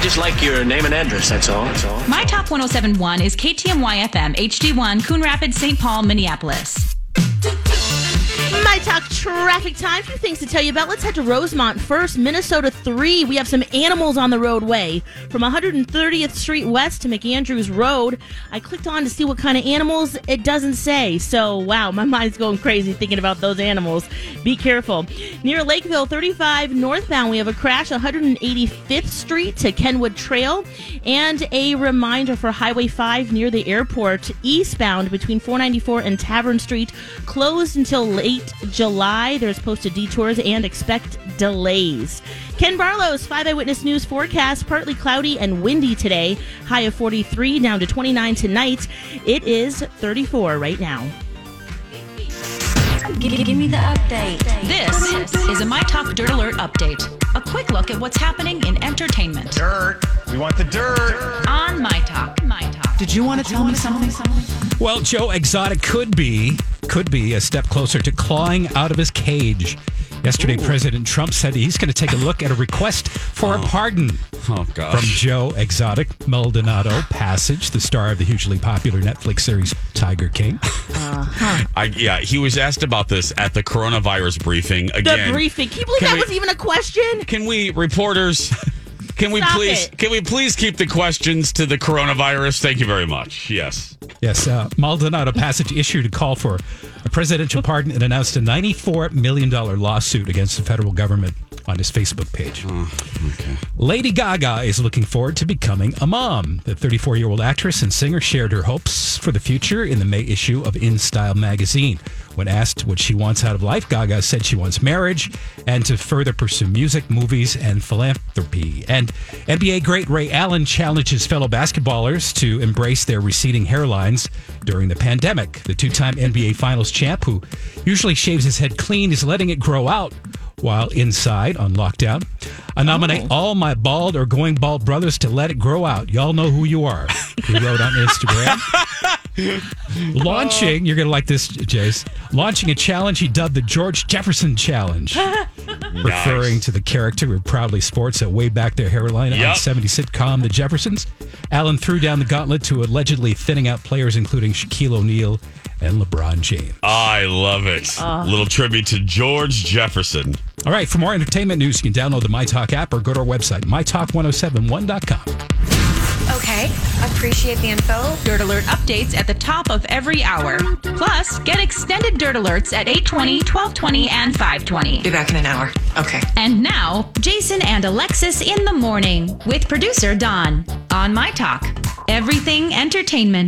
I'd just like your name and address, that's all. That's all. My Talk 1071 is KTMY FM, HD1, Coon Rapids, St. Paul, Minneapolis. My talk traffic time. A Few things to tell you about. Let's head to Rosemount first. Minnesota 3. We have some animals on the roadway from 130th Street West to McAndrews Road. I clicked on to see what kind of animals. It doesn't say. So, wow, my mind's going crazy thinking about those animals. Be careful. Near Lakeville 35 northbound, we have a crash 185th Street to Kenwood Trail. And a reminder for Highway 5 near the airport eastbound between 494 and Tavern Street closed until late July. There's posted detours and expect delays. Ken Barlow's 5 Eyewitness News forecast partly cloudy and windy today. High of 43 down to 29 tonight. It is 34 right now. Give, give me the update. This is a My Talk Dirt Alert update. A quick look at what's happening in entertainment Dirt. We want the dirt. on My Talk. My Talk. Did you want to tell me something? Well, Joe Exotic could be could be a step closer to clawing out of his cage. Yesterday, President Trump said he's going to take a look at a request for a oh. pardon Oh, from. Joe Exotic Maldonado Passage, the star of the hugely popular Netflix series Tiger King. Uh-huh. I, yeah, he was asked about this at the coronavirus briefing again. The briefing. Can you believe Can that we- was even a question? Can we, reporters, can we Stop please, it. can we please keep the questions to the coronavirus? Thank you very much. Yes. Yes, uh, Maldonado Passage issued a call for a presidential pardon and announced a $94 million lawsuit against the federal government on his Facebook page. Oh, Lady Gaga is looking forward to becoming a mom. The 34 year old actress and singer shared her hopes for the future in the May issue of In Style magazine. When asked what she wants out of life, Gaga said she wants marriage and to further pursue music, movies, and philanthropy. And NBA great Ray Allen challenged his fellow basketballers to embrace their receding hairlines during the pandemic. The two time NBA Finals champ, who usually shaves his head clean, is letting it grow out while inside on lockdown. I nominate oh. all my bald or going bald brothers to let it grow out. Y'all know who you are. He wrote on Instagram. Launching, you're going to like this, Jace. Launching a challenge he dubbed the George Jefferson Challenge, referring to the character who proudly sports a way back their hairline on Yep. 70 sitcom The Jeffersons. Allen threw down the gauntlet to allegedly thinning out players including Shaquille O'Neal and LeBron James. I love it. Ah. Little tribute to George Jefferson. All right, for more entertainment news, you can download the MyTalk app or go to our website, mytalk1071.com. Okay, appreciate the info. Dirt Alert updates at the top of every hour. Plus, get extended Dirt Alerts at 820, 1220, and 520. Be back in an hour. Okay. And now, Jason and Alexis in the morning with producer Don on My Talk. Everything entertainment.